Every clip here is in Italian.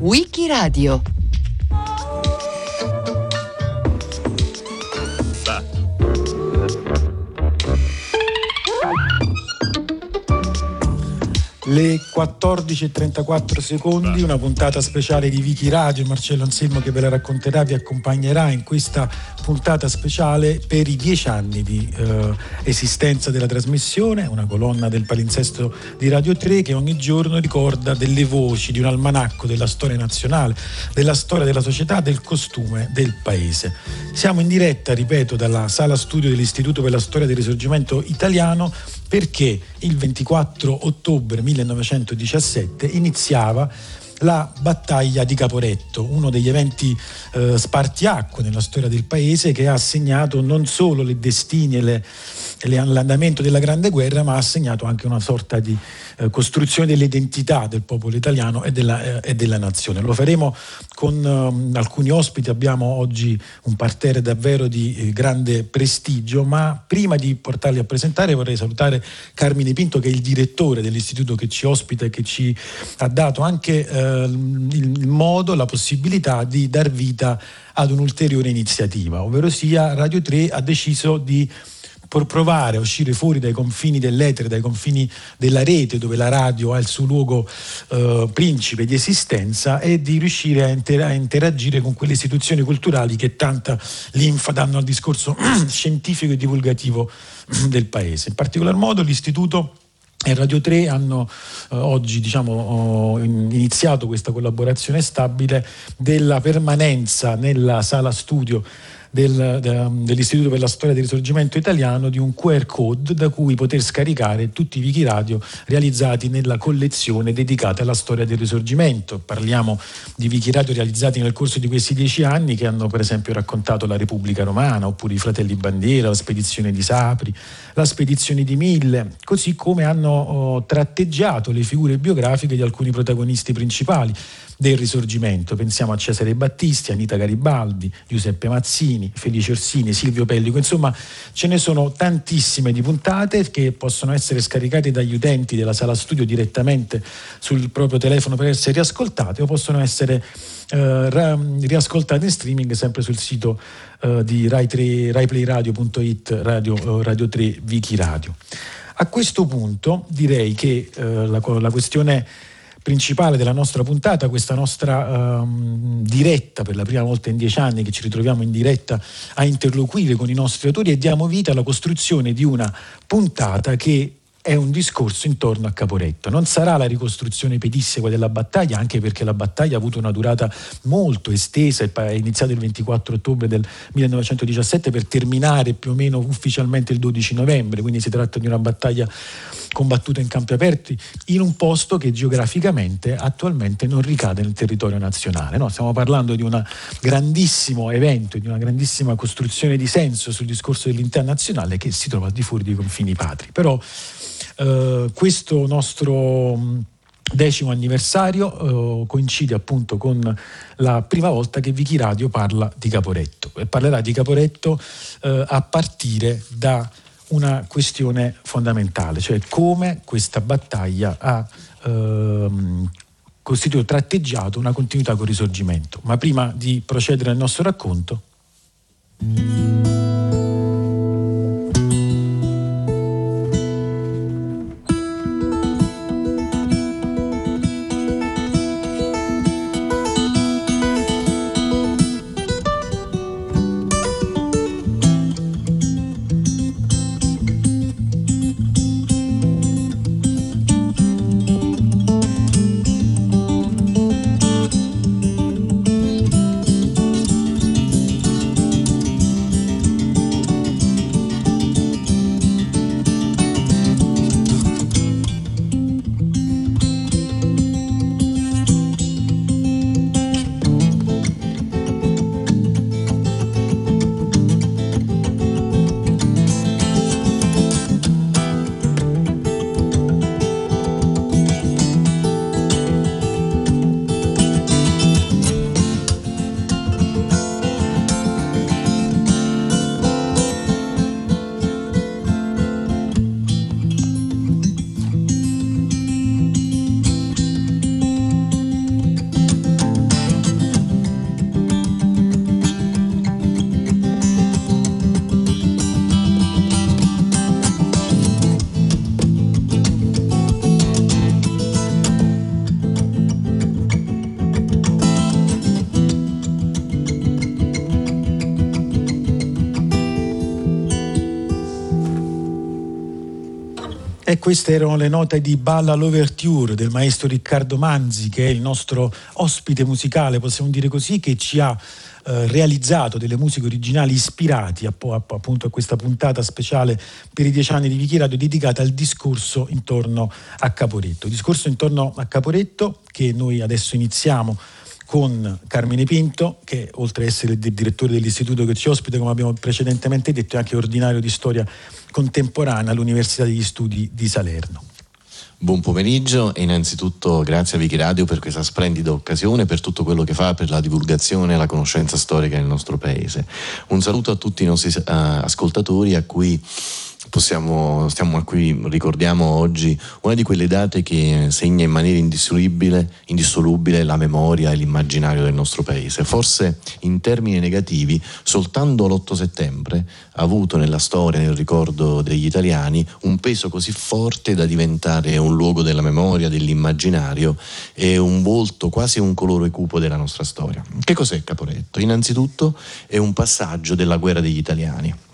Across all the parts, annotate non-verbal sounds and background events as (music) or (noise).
Wikiradio Le 14.34 secondi, una puntata speciale di Vichi Radio, Marcello Anselmo che ve la racconterà, vi accompagnerà in questa puntata speciale per i dieci anni di eh, esistenza della trasmissione, una colonna del palinsesto di Radio 3 che ogni giorno ricorda delle voci di un almanacco della storia nazionale, della storia della società, del costume del paese. Siamo in diretta, ripeto, dalla sala studio dell'Istituto per la storia del risorgimento italiano perché il 24 ottobre 1917 iniziava la battaglia di Caporetto, uno degli eventi eh, spartiacque nella storia del paese che ha segnato non solo le destini e le, l'andamento della Grande Guerra, ma ha segnato anche una sorta di eh, costruzione dell'identità del popolo italiano e della, eh, e della nazione. Lo faremo con um, alcuni ospiti, abbiamo oggi un parterre davvero di eh, grande prestigio, ma prima di portarli a presentare vorrei salutare Carmine Pinto che è il direttore dell'istituto che ci ospita e che ci ha dato anche eh, il, modo, la possibilità di dar vita ad un'ulteriore iniziativa, ovvero sia Radio 3 ha deciso di per provare a uscire fuori dai confini dell'etere, dai confini della rete dove la radio ha il suo luogo eh, principe di esistenza e di riuscire a, inter- a, interagire con quelle istituzioni culturali che tanta linfa danno al discorso (clears throat) scientifico e divulgativo (clears throat) del paese. In particolar modo l'istituto e Radio 3 hanno eh, oggi diciamo, oh, iniziato questa collaborazione stabile della permanenza nella sala studio del, de, dell'Istituto per la Storia del Risorgimento Italiano di un QR code da cui poter scaricare tutti i wiki radio realizzati nella collezione dedicata alla storia del Risorgimento. Parliamo di wiki radio realizzati nel corso di questi dieci anni che hanno per esempio raccontato la Repubblica Romana oppure i Fratelli Bandiera, la spedizione di Sapri, la spedizione di Mille, così come hanno oh, tratteggiato le figure biografiche di alcuni protagonisti principali del risorgimento. Pensiamo a Cesare Battisti, Anita Garibaldi, Giuseppe Mazzini, Felice Orsini, Silvio Pellico. Insomma, ce ne sono tantissime di puntate che possono essere scaricate dagli utenti della sala studio direttamente sul proprio telefono per essere riascoltate o possono essere eh, riascoltate in streaming sempre sul sito eh, di Rai 3, raiplayradio.it, Radio, eh, Radio 3 Wiki Radio. A questo punto direi che eh, la, la questione principale della nostra puntata, questa nostra um, diretta per la prima volta in dieci anni che ci ritroviamo in diretta a interloquire con i nostri autori e diamo vita alla costruzione di una puntata che è un discorso intorno a Caporetto. Non sarà la ricostruzione pedissequa della battaglia, anche perché la battaglia ha avuto una durata molto estesa, è iniziata il 24 ottobre del 1917 per terminare più o meno ufficialmente il 12 novembre, quindi si tratta di una battaglia combattuta in campi aperti in un posto che geograficamente attualmente non ricade nel territorio nazionale. No, stiamo parlando di un grandissimo evento, di una grandissima costruzione di senso sul discorso dell'intera nazionale che si trova al di fuori dei confini patri. Però eh, questo nostro mm, decimo anniversario eh, coincide appunto con la prima volta che Vichi Radio parla di Caporetto e parlerà di Caporetto eh, a partire da una questione fondamentale, cioè come questa battaglia ha ehm, costituito, tratteggiato una continuità con il risorgimento. Ma prima di procedere al nostro racconto... queste erano le note di Balla l'Overture del maestro Riccardo Manzi, che è il nostro ospite musicale, possiamo dire così, che ci ha eh, realizzato delle musiche originali ispirati appunto a questa puntata speciale per i dieci anni di Vichi Radio dedicata al discorso intorno a Caporetto. discorso intorno a Caporetto che noi adesso iniziamo con Carmine Pinto, che oltre ad essere il direttore dell'istituto che ci ospita, come abbiamo precedentemente detto, è anche ordinario di storia contemporanea all'Università degli Studi di Salerno. Buon pomeriggio e innanzitutto grazie a Vicky Radio per questa splendida occasione, per tutto quello che fa per la divulgazione e la conoscenza storica nel nostro paese. Un saluto a tutti i nostri uh, ascoltatori a cui possiamo, stiamo qui, ricordiamo oggi una di quelle date che segna in maniera indissolubile, indissolubile la memoria e l'immaginario del nostro paese. Forse in termini negativi, soltanto l'8 settembre ha avuto nella storia, nel ricordo degli italiani, un peso così forte da diventare un luogo della memoria, dell'immaginario e un volto, quasi un colore cupo della nostra storia. Che cos'è Caporetto? Innanzitutto è un passaggio della guerra degli italiani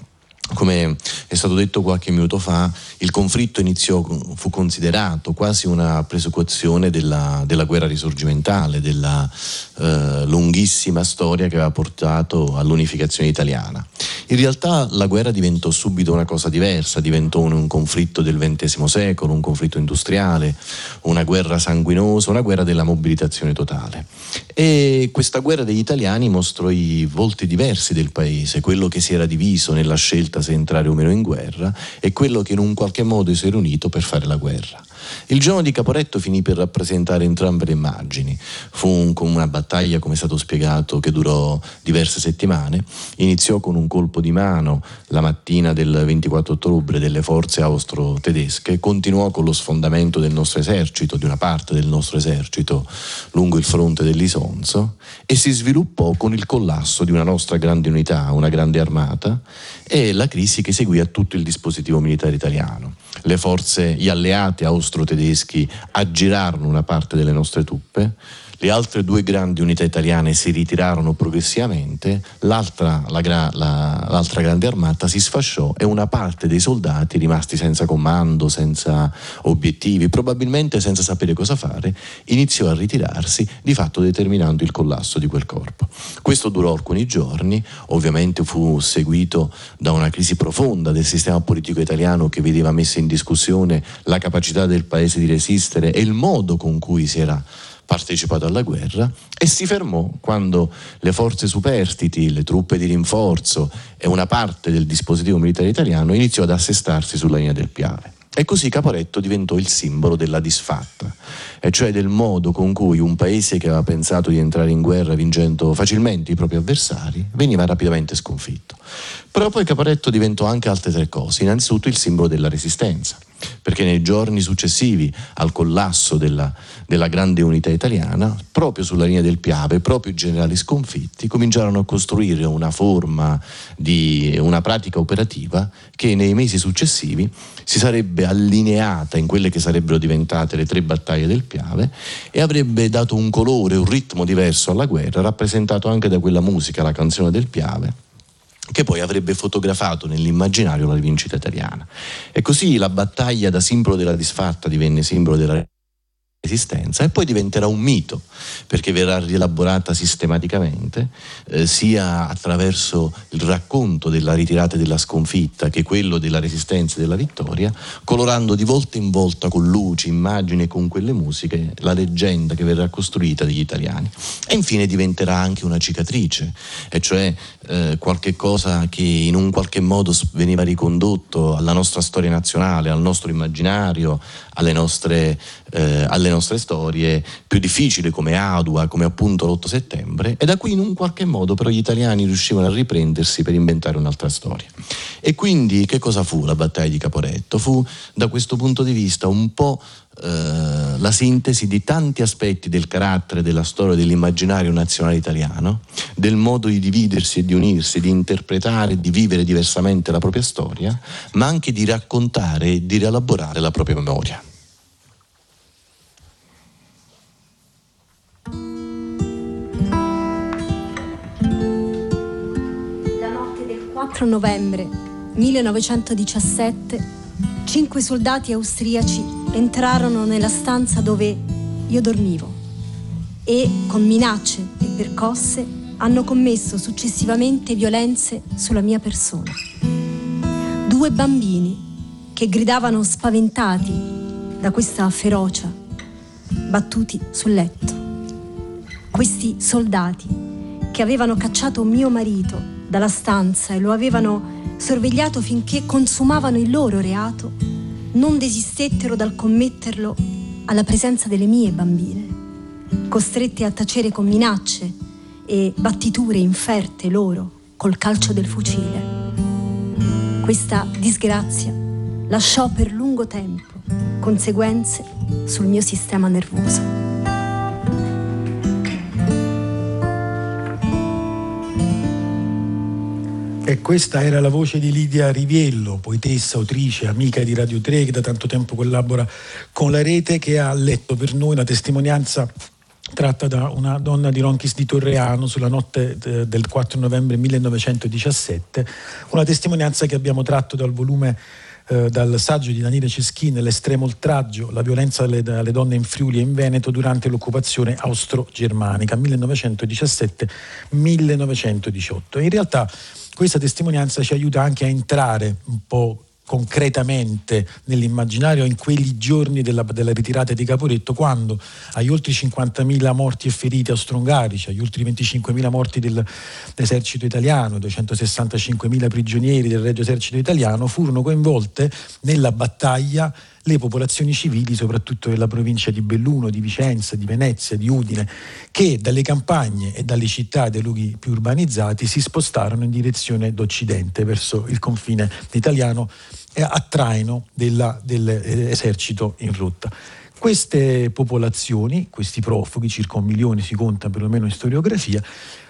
come è stato detto qualche minuto fa, il conflitto iniziò, fu considerato quasi una presecuzione della, della guerra risorgimentale, della eh, lunghissima storia che aveva portato all'unificazione italiana. In realtà la guerra diventò subito una cosa diversa, diventò un, un conflitto del XX secolo, un conflitto industriale, una guerra sanguinosa, una guerra della mobilitazione totale. E questa guerra degli italiani mostrò i volti diversi del paese, quello che si era diviso nella scelta se entrare o meno in guerra e quello che in un qualche modo si era unito per fare la guerra. Il giorno di Caporetto finì per rappresentare entrambe le immagini. Fu un, una battaglia, come è stato spiegato, che durò diverse settimane. Iniziò con un colpo di mano la mattina del 24 ottobre delle forze austro-tedesche, continuò con lo sfondamento del nostro esercito, di una parte del nostro esercito, lungo il fronte dell'Isonzo e si sviluppò con il collasso di una nostra grande unità, una grande armata e la crisi che seguì a tutto il dispositivo militare italiano. Le forze, gli alleati austro-tedeschi aggirarono una parte delle nostre truppe, le altre due grandi unità italiane si ritirarono progressivamente, l'altra, la, la, l'altra, grande armata si sfasciò e una parte dei soldati rimasti senza comando, senza obiettivi, probabilmente senza sapere cosa fare, iniziò a ritirarsi, di fatto determinando il collasso di quel corpo. Questo durò alcuni giorni, ovviamente fu seguito da una crisi profonda del sistema politico italiano che vedeva messa in discussione la capacità del paese di resistere e il modo con cui si era partecipato alla guerra e si fermò quando le forze superstiti, le truppe di rinforzo e una parte del dispositivo militare italiano iniziò ad assestarsi sulla linea del Piave. E così Caporetto diventò il simbolo della disfatta, e cioè del modo con cui un paese che aveva pensato di entrare in guerra vincendo facilmente i propri avversari veniva rapidamente sconfitto. Però poi Caporetto diventò anche altre tre cose, innanzitutto il simbolo della resistenza perché nei giorni successivi al collasso della, della, grande unità italiana, proprio sulla linea del Piave, proprio i generali sconfitti cominciarono a costruire una forma di una pratica operativa che nei mesi successivi si sarebbe allineata in quelle che sarebbero diventate le tre battaglie del Piave e avrebbe dato un colore, un ritmo diverso alla guerra, rappresentato anche da quella musica, la canzone del Piave che poi avrebbe fotografato nell'immaginario la rivincita italiana. E così la battaglia da simbolo della disfatta divenne simbolo della esistenza e poi diventerà un mito perché verrà rielaborata sistematicamente eh, sia attraverso il racconto della ritirata e della sconfitta che quello della resistenza e della vittoria colorando di volta in volta con luci, immagini e con quelle musiche la leggenda che verrà costruita degli italiani. E infine diventerà anche una cicatrice e cioè eh, qualche cosa che in un qualche modo veniva ricondotto alla nostra storia nazionale, al nostro immaginario, alle nostre, eh, alle nostre storie più difficili come Adua, come appunto l'8 settembre e da qui in un qualche modo però gli italiani riuscivano a riprendersi per inventare un'altra storia. E quindi che cosa fu la battaglia di Caporetto? Fu da questo punto di vista un po' eh, la sintesi di tanti aspetti del carattere, della storia, dell'immaginario nazionale italiano, del modo di dividersi e di unirsi, di interpretare e di vivere diversamente la propria storia, ma anche di raccontare e di rielaborare la propria memoria. 4 novembre 1917 cinque soldati austriaci entrarono nella stanza dove io dormivo e con minacce e percosse hanno commesso successivamente violenze sulla mia persona. Due bambini che gridavano spaventati da questa ferocia, battuti sul letto. Questi soldati che avevano cacciato mio marito dalla stanza e lo avevano sorvegliato finché consumavano il loro reato, non desistettero dal commetterlo alla presenza delle mie bambine, costrette a tacere con minacce e battiture inferte loro col calcio del fucile. Questa disgrazia lasciò per lungo tempo conseguenze sul mio sistema nervoso. E questa era la voce di Lidia Riviello, poetessa, autrice, amica di Radio 3 che da tanto tempo collabora con la rete, che ha letto per noi una testimonianza tratta da una donna di Ronchis di Torreano sulla notte eh, del 4 novembre 1917, una testimonianza che abbiamo tratto dal volume eh, dal saggio di Daniele Ceschini, L'estremo oltraggio, la violenza alle, donne in Friuli e in Veneto durante l'occupazione austro-germanica 1917-1918. In realtà questa testimonianza ci aiuta anche a entrare un po' concretamente nell'immaginario in quegli giorni della, della, ritirata di Caporetto, quando agli oltre 50.000 morti e feriti austro-ungarici, agli oltre 25.000 morti dell'esercito italiano, 265.000 prigionieri del Regio Esercito italiano, furono coinvolte nella battaglia le popolazioni civili, soprattutto della provincia di Belluno, di Vicenza, di Venezia, di Udine, che dalle campagne e dalle città e dai luoghi più urbanizzati si spostarono in direzione d'Occidente, verso il confine italiano, a traino della, dell'esercito in rotta. Queste popolazioni, questi profughi, circa un milione si conta perlomeno in storiografia,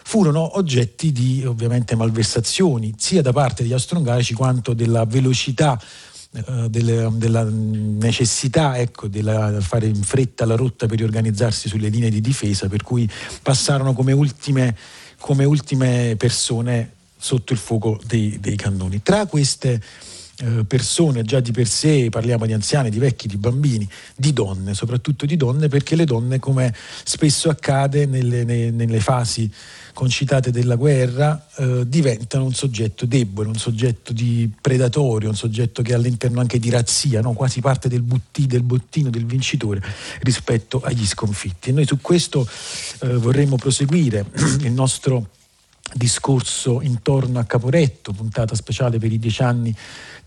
furono oggetti di ovviamente malversazioni, sia da parte degli austro-ungarici quanto della velocità eh, delle, della necessità ecco, di fare in fretta la rotta per riorganizzarsi sulle linee di difesa, per cui passarono come ultime, come ultime persone sotto il fuoco dei, dei cannoni. Tra queste persone già di per sé, parliamo di anziani, di vecchi, di bambini, di donne, soprattutto di donne, perché le donne, come spesso accade nelle, nelle fasi concitate della guerra eh, diventano un soggetto debole, un soggetto di predatorio, un soggetto che è all'interno anche di razzia, no? quasi parte del, butti, del, bottino del vincitore rispetto agli sconfitti. E noi su questo eh, vorremmo proseguire (clears throat) il nostro discorso intorno a Caporetto, puntata speciale per i dieci anni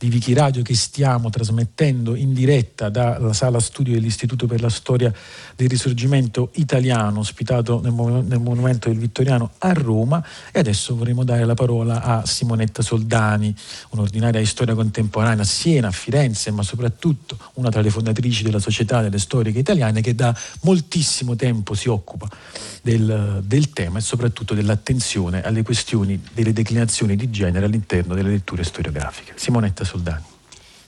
di Vichi Radio che stiamo trasmettendo in diretta dalla sala studio dell'Istituto per la Storia del Risorgimento Italiano, ospitato nel, nel Monumento del Vittoriano a Roma. E adesso vorremmo dare la parola a Simonetta Soldani, un'ordinaria di storia contemporanea a Siena, a Firenze, ma soprattutto una tra le fondatrici della Società delle Storiche Italiane che da moltissimo tempo si occupa del, del tema e soprattutto dell'attenzione alle questioni delle declinazioni di genere all'interno delle letture storiografiche. Simonetta Soldani.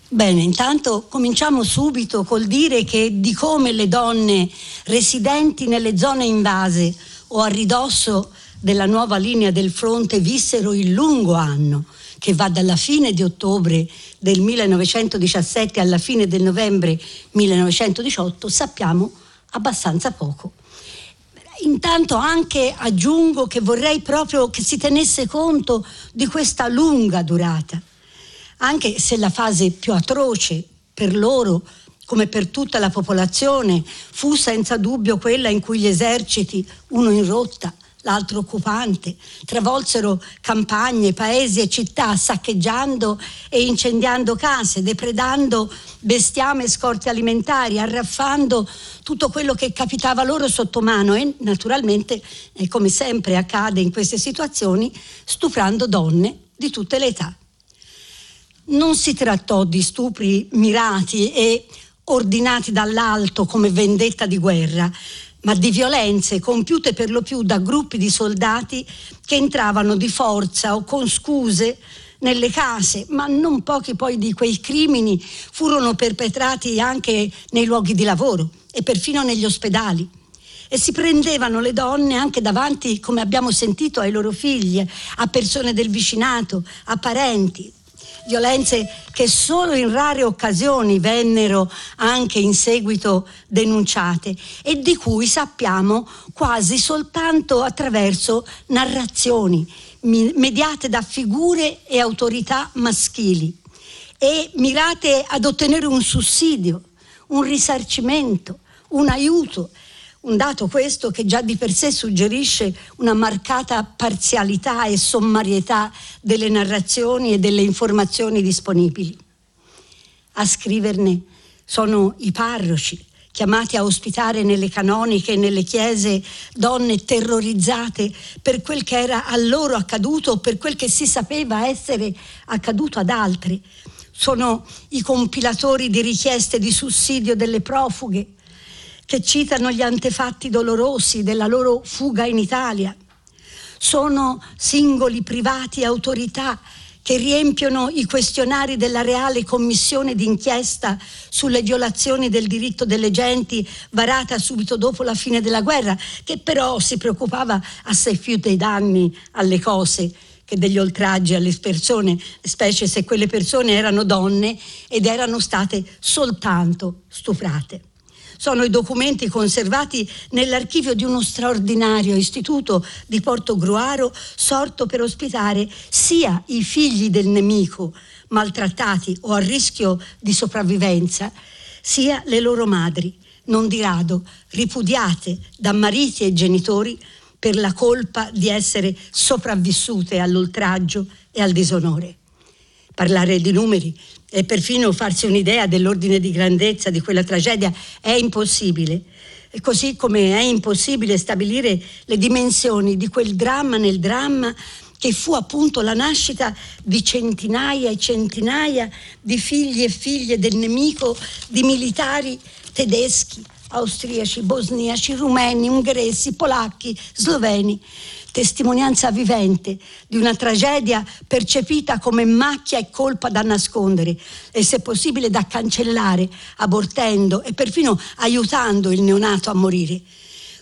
Bene, intanto cominciamo subito col dire che di come le donne residenti nelle zone invase o a ridosso della nuova linea del fronte vissero il lungo anno che va dalla fine di ottobre del 1917 alla fine del novembre 1918, sappiamo abbastanza poco. Intanto anche aggiungo che vorrei proprio che si tenesse conto di questa lunga durata, anche se la fase più atroce per loro come per tutta la popolazione, fu senza dubbio quella in cui gli eserciti, uno in rotta, l'altro occupante, travolsero campagne, paesi e città, saccheggiando e incendiando case, depredando bestiame e scorte alimentari, arraffando tutto quello che capitava loro sotto mano e naturalmente, eh, come sempre accade in queste situazioni, stuprando donne di tutte le età. Non si trattò di stupri mirati e ordinati dall'alto come vendetta di guerra, ma di violenze compiute per lo più da gruppi di soldati che entravano di forza o con scuse nelle case, ma non pochi poi di quei crimini furono perpetrati anche nei luoghi di lavoro e perfino negli ospedali. E si prendevano le donne anche davanti, come abbiamo sentito, ai loro figli, a persone del vicinato, a parenti. Violenze che solo in rare occasioni vennero anche in seguito denunciate e di cui sappiamo quasi soltanto attraverso narrazioni mediate da figure e autorità maschili e mirate ad ottenere un sussidio, un risarcimento, un aiuto un dato questo che già di per sé suggerisce una marcata parzialità e sommarietà delle narrazioni e delle informazioni disponibili. A scriverne sono i parroci, chiamati a ospitare nelle canoniche e nelle chiese donne terrorizzate per quel che era a loro accaduto o per quel che si sapeva essere accaduto ad altri. Sono i compilatori di richieste di sussidio delle profughe, che citano gli antefatti dolorosi della loro fuga in Italia. Sono singoli privati e autorità che riempiono i questionari della reale commissione d'inchiesta sulle violazioni del diritto delle genti varata subito dopo la fine della guerra, che però si preoccupava assai più dei danni alle cose che degli oltraggi alle persone, specie se quelle persone erano donne ed erano state soltanto stuprate sono i documenti conservati nell'archivio di uno straordinario istituto di Porto Gruaro sorto per ospitare sia i figli del nemico maltrattati o a rischio di sopravvivenza, sia le loro madri, non di rado ripudiate da mariti e genitori per la colpa di essere sopravvissute all'oltraggio e al disonore. Parlare di numeri e perfino farsi un'idea dell'ordine di grandezza di quella tragedia è impossibile. Così come è impossibile stabilire le dimensioni di quel dramma nel dramma che fu appunto la nascita di centinaia e centinaia di figli e figlie del nemico, di militari tedeschi, austriaci, bosniaci, rumeni, ungheresi, polacchi, sloveni testimonianza vivente di una tragedia percepita come macchia e colpa da nascondere e se possibile da cancellare, abortendo e perfino aiutando il neonato a morire.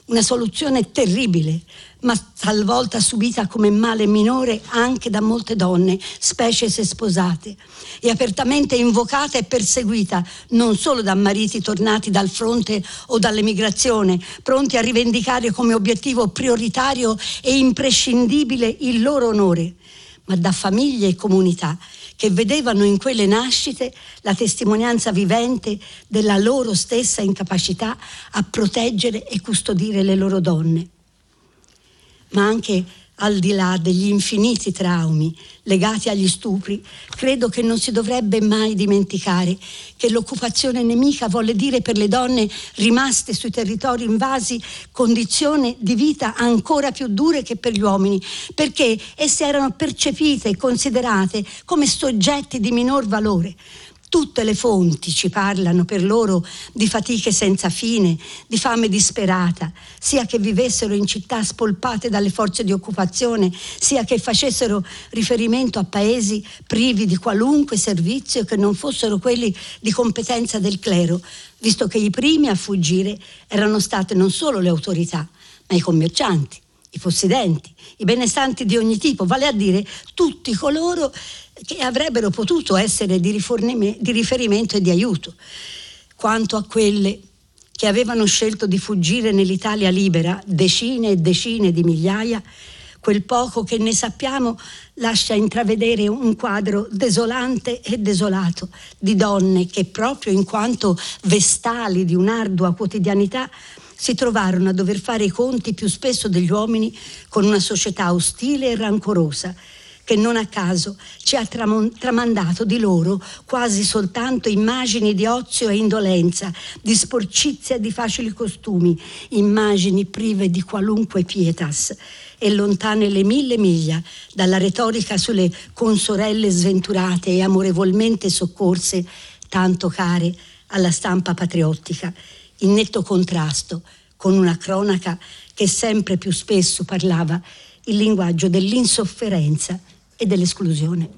Una soluzione terribile, ma talvolta subita come male minore anche da molte donne, specie se sposate, e apertamente invocata e perseguita non solo da mariti tornati dal fronte o dall'emigrazione, pronti a rivendicare come obiettivo prioritario e imprescindibile il loro onore, ma da famiglie e comunità che vedevano in quelle nascite la testimonianza vivente della loro stessa incapacità a proteggere e custodire le loro donne ma anche al di là degli infiniti traumi legati agli stupri, credo che non si dovrebbe mai dimenticare che l'occupazione nemica vuole dire per le donne rimaste sui territori invasi condizioni di vita ancora più dure che per gli uomini, perché esse erano percepite e considerate come soggetti di minor valore, Tutte le fonti ci parlano per loro di fatiche senza fine, di fame disperata, sia che vivessero in città spolpate dalle forze di occupazione, sia che facessero riferimento a paesi privi di qualunque servizio che non fossero quelli di competenza del clero, visto che i primi a fuggire erano state non solo le autorità, ma i commercianti, i possidenti, i benestanti di ogni tipo, vale a dire tutti coloro che avrebbero potuto essere di, di riferimento e di aiuto, quanto a quelle che avevano scelto di fuggire nell'Italia libera, decine e decine di migliaia, quel poco che ne sappiamo lascia intravedere un quadro desolante e desolato di donne che proprio in quanto vestali di un'ardua quotidianità si trovarono a dover fare i conti più spesso degli uomini con una società ostile e rancorosa che non a caso ci ha tramandato di loro quasi soltanto immagini di ozio e indolenza, di sporcizia e di facili costumi, immagini prive di qualunque pietas e lontane le mille miglia dalla retorica sulle consorelle sventurate e amorevolmente soccorse, tanto care alla stampa patriottica, in netto contrasto con una cronaca che sempre più spesso parlava il linguaggio dell'insofferenza e dell'esclusione.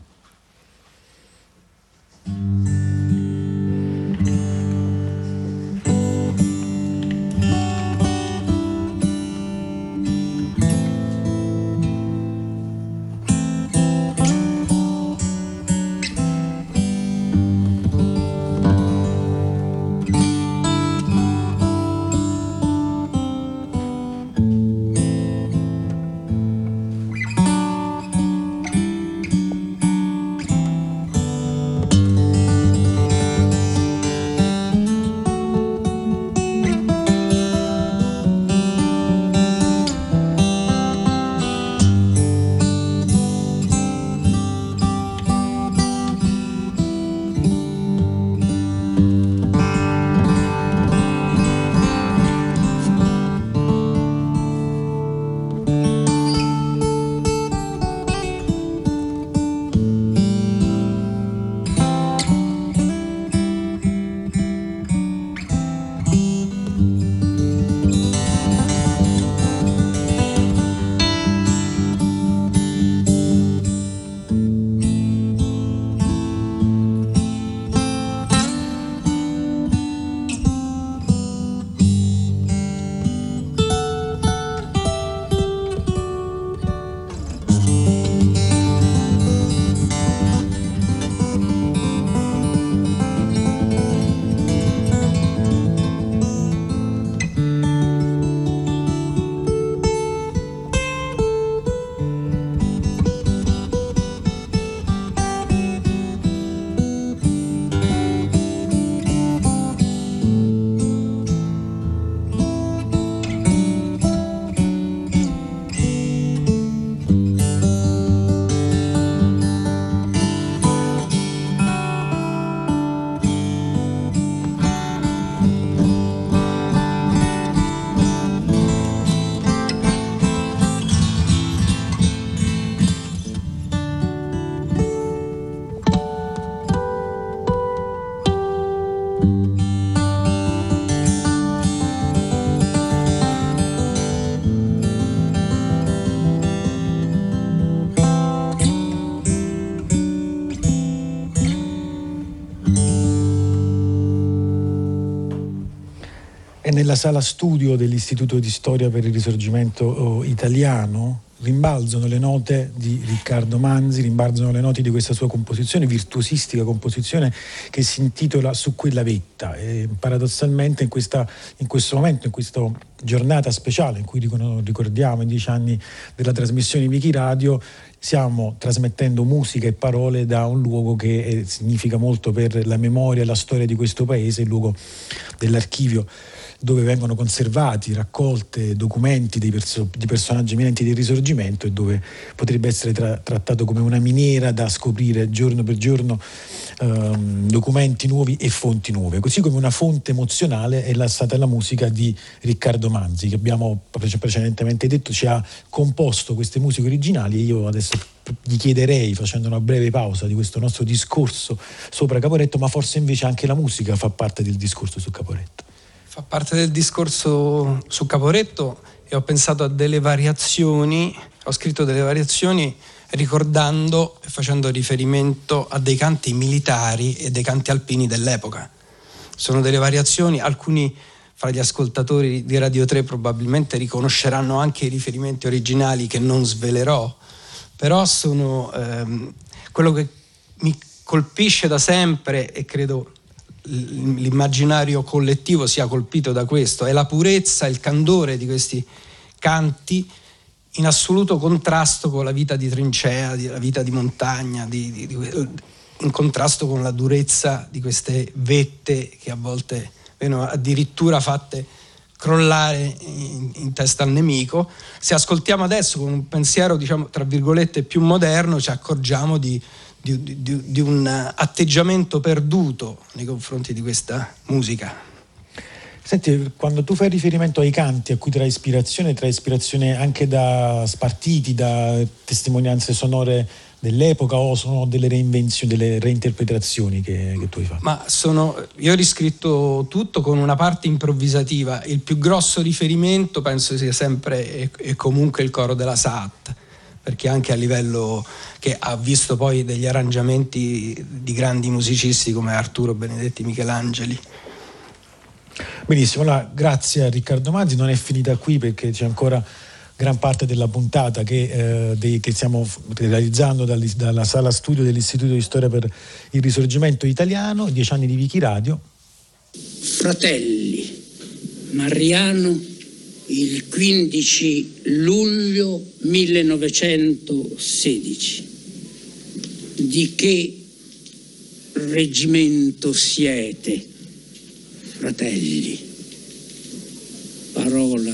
Nella sala studio dell'Istituto di Storia per il Risorgimento oh, Italiano rimbalzano le note di Riccardo Manzi, rimbalzano le note di questa sua composizione, virtuosistica composizione che si intitola Su quella vetta. E paradossalmente in, questa, in questo momento, in questa giornata speciale in cui ricordiamo i dieci anni della trasmissione Wiki Radio, stiamo trasmettendo musica e parole da un luogo che è, significa molto per la memoria e la storia di questo paese, il luogo dell'archivio dove vengono conservati, raccolte documenti perso- di personaggi eminenti del risorgimento e dove potrebbe essere tra- trattato come una miniera da scoprire giorno per giorno ehm, documenti nuovi e fonti nuove. Così come una fonte emozionale è la, stata la musica di Riccardo Manzi, che abbiamo precedentemente detto ci ha composto queste musiche originali e io adesso gli chiederei, facendo una breve pausa di questo nostro discorso sopra Caporetto, ma forse invece anche la musica fa parte del discorso su Caporetto fa parte del discorso su Caporetto e ho pensato a delle variazioni, ho scritto delle variazioni ricordando e facendo riferimento a dei canti militari e dei canti alpini dell'epoca. Sono delle variazioni, alcuni fra gli ascoltatori di Radio 3 probabilmente riconosceranno anche i riferimenti originali che non svelerò, però sono ehm, quello che mi colpisce da sempre e credo l'immaginario collettivo sia colpito da questo, è la purezza, il candore di questi canti in assoluto contrasto con la vita di trincea, la vita di montagna, di, di, di, in contrasto con la durezza di queste vette che a volte vengono addirittura fatte crollare in, in, testa al nemico. Se ascoltiamo adesso con un pensiero, diciamo, tra virgolette, più moderno, ci accorgiamo di di, di, di un atteggiamento perduto nei confronti di questa musica. Senti, quando tu fai riferimento ai canti a cui trae ispirazione, trae ispirazione anche da spartiti, da testimonianze sonore dell'epoca o sono delle reinvenzioni, delle reinterpretazioni che, che tu hai fatto? Ma sono, io ho riscritto tutto con una parte improvvisativa. Il più grosso riferimento penso sia sempre e, e comunque il coro della SAT perché anche a livello che ha visto poi degli arrangiamenti di grandi musicisti come Arturo Benedetti Michelangeli. Benissimo, allora, grazie a Riccardo Mazzi, non è finita qui perché c'è ancora gran parte della puntata che, eh, dei, che stiamo realizzando dal, dalla sala studio dell'Istituto di Storia per il Risorgimento Italiano, dieci anni di Vichi Radio. Fratelli, Mariano il 15 luglio 1916. Di che reggimento siete, fratelli? Parola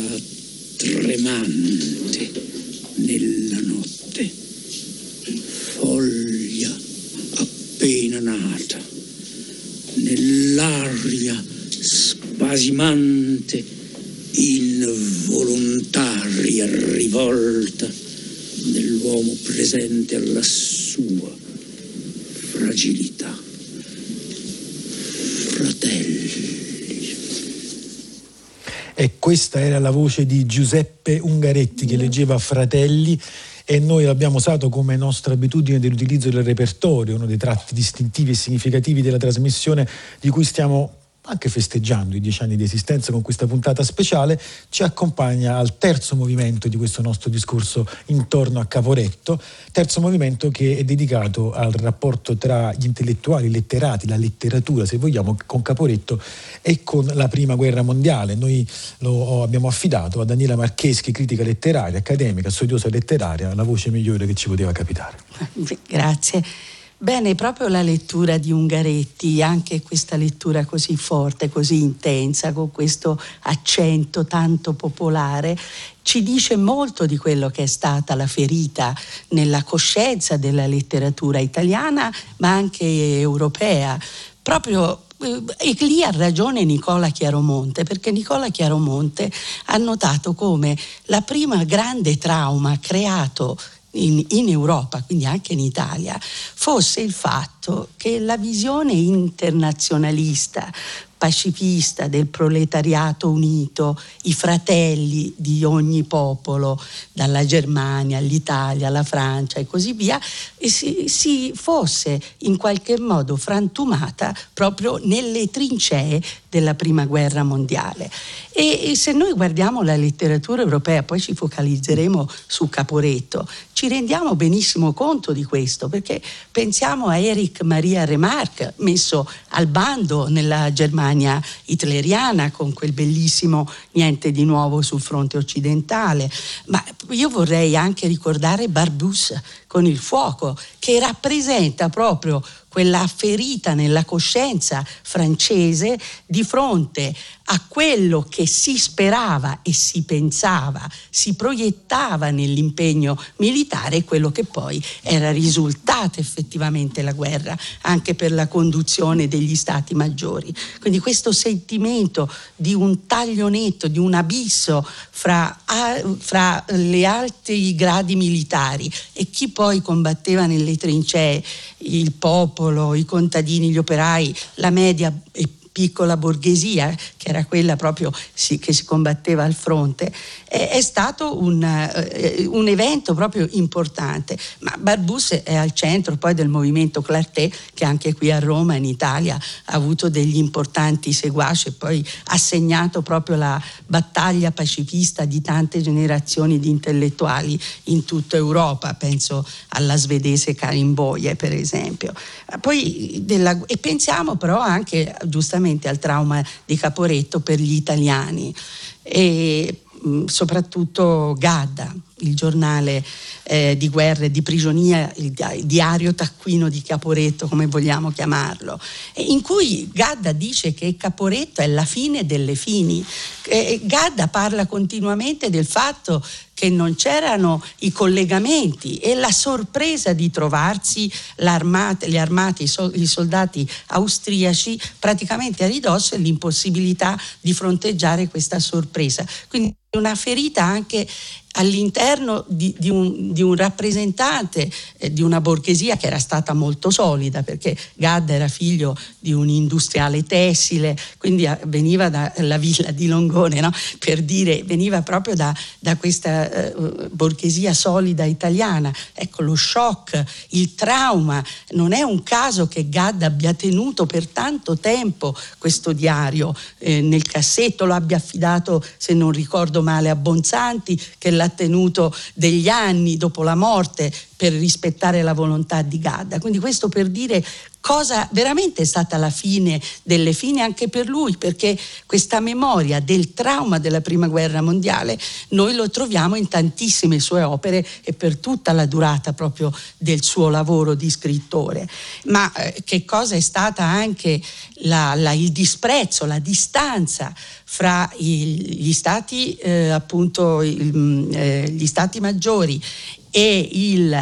tremante nella notte, foglia appena nata, nell'aria spasimante rivolta dell'uomo presente alla sua fragilità. Fratelli. E questa era la voce di Giuseppe Ungaretti che leggeva Fratelli e noi l'abbiamo usato come nostra abitudine dell'utilizzo del repertorio, uno dei tratti distintivi e significativi della trasmissione di cui stiamo anche festeggiando i dieci anni di esistenza con questa puntata speciale, ci accompagna al terzo movimento di questo nostro discorso intorno a Caporetto, terzo movimento che è dedicato al rapporto tra gli intellettuali, i letterati, la letteratura, se vogliamo, con Caporetto e con la Prima Guerra Mondiale. Noi lo abbiamo affidato a Daniela Marcheschi, critica letteraria, accademica, studiosa letteraria, la voce migliore che ci poteva capitare. Grazie. Bene, proprio la lettura di Ungaretti, anche questa lettura così forte, così intensa, con questo accento tanto popolare, ci dice molto di quello che è stata la ferita nella coscienza della letteratura italiana, ma anche europea. Proprio eh, e lì ha ragione Nicola Chiaromonte, perché Nicola Chiaromonte ha notato come la prima grande trauma creato in, in, Europa, quindi anche in Italia, fosse il fatto che la visione internazionalista pacifista del proletariato unito, i fratelli di ogni popolo, dalla Germania all'Italia, alla Francia e così via, si, si fosse in qualche modo frantumata proprio nelle trincee della prima guerra mondiale. E, e, se noi guardiamo la letteratura europea, poi ci focalizzeremo su Caporetto, ci rendiamo benissimo conto di questo, perché pensiamo a Erich Maria Remarque, messo al bando nella Germania hitleriana con quel bellissimo Niente di nuovo sul fronte occidentale, ma io vorrei anche ricordare Barbus con il fuoco, che rappresenta proprio quella ferita nella coscienza francese di fronte a quello che si sperava e si pensava, si proiettava nell'impegno militare quello che poi era risultata effettivamente la guerra, anche per la conduzione degli stati maggiori. Quindi questo sentimento di un taglio netto, di un abisso fra, fra le alti gradi militari e chi poi combatteva nelle trincee, il popolo, i contadini, gli operai, la media e piccola borghesia, che era quella proprio sì, che si combatteva al fronte, è, è stato un, eh, un, evento proprio importante. Ma Barbus è al centro poi del movimento Clarté, che anche qui a Roma, in Italia, ha avuto degli importanti seguaci e poi ha segnato proprio la battaglia pacifista di tante generazioni di intellettuali in tutta Europa, penso alla svedese Karin Boye per esempio. Poi della, e pensiamo però anche giustamente sicuramente al trauma di Caporetto per gli italiani e mh, soprattutto Gadda, il giornale eh, di guerra e di prigionia, il diario taccuino di Caporetto, come vogliamo chiamarlo, in cui Gadda dice che Caporetto è la fine delle fini. Eh, Gadda parla continuamente del fatto che non c'erano i collegamenti e la sorpresa di trovarsi le armate, i soldati austriaci praticamente a ridosso e l'impossibilità di fronteggiare questa sorpresa. Quindi una ferita anche all'interno di, di, un, di un, rappresentante eh, di una borghesia che era stata molto solida, perché Gadda era figlio di un industriale tessile, quindi a, veniva dalla villa di Longone, no? per dire, veniva proprio da, da questa eh, borghesia solida italiana. Ecco, lo shock, il trauma, non è un caso che Gadda abbia tenuto per tanto tempo questo diario eh, nel cassetto, lo abbia affidato, se non ricordo male, a Bonsanti, che l'ha tenuto degli anni dopo la morte per rispettare la volontà di Gadda. Quindi questo per dire cosa veramente è stata la fine delle fine anche per lui, perché questa memoria del trauma della prima guerra mondiale noi lo troviamo in tantissime sue opere e per tutta la durata proprio del suo lavoro di scrittore. Ma eh, che cosa è stata anche la, la, il disprezzo, la distanza fra il, gli stati eh, appunto il, mm, eh, gli stati maggiori e il,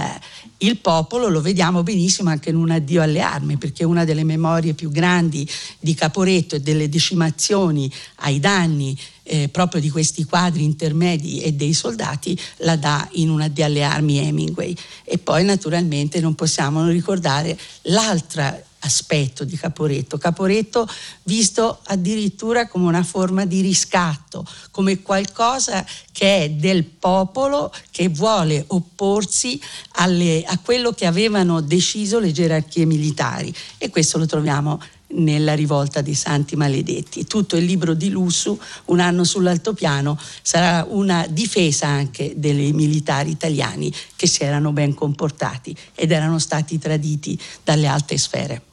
il popolo lo vediamo benissimo anche in un addio alle armi, perché una delle memorie più grandi di Caporetto e delle decimazioni ai danni eh, proprio di questi quadri intermedi e dei soldati la dà in un addio alle armi Hemingway. E poi naturalmente non possiamo non ricordare l'altra aspetto di Caporetto. Caporetto visto addirittura come una forma di riscatto, come qualcosa che è del popolo che vuole opporsi alle, a quello che avevano deciso le gerarchie militari e questo lo troviamo nella rivolta dei santi maledetti. Tutto il libro di Lussu, Un anno sull'altopiano, sarà una difesa anche dei militari italiani che si erano ben comportati ed erano stati traditi dalle alte sfere.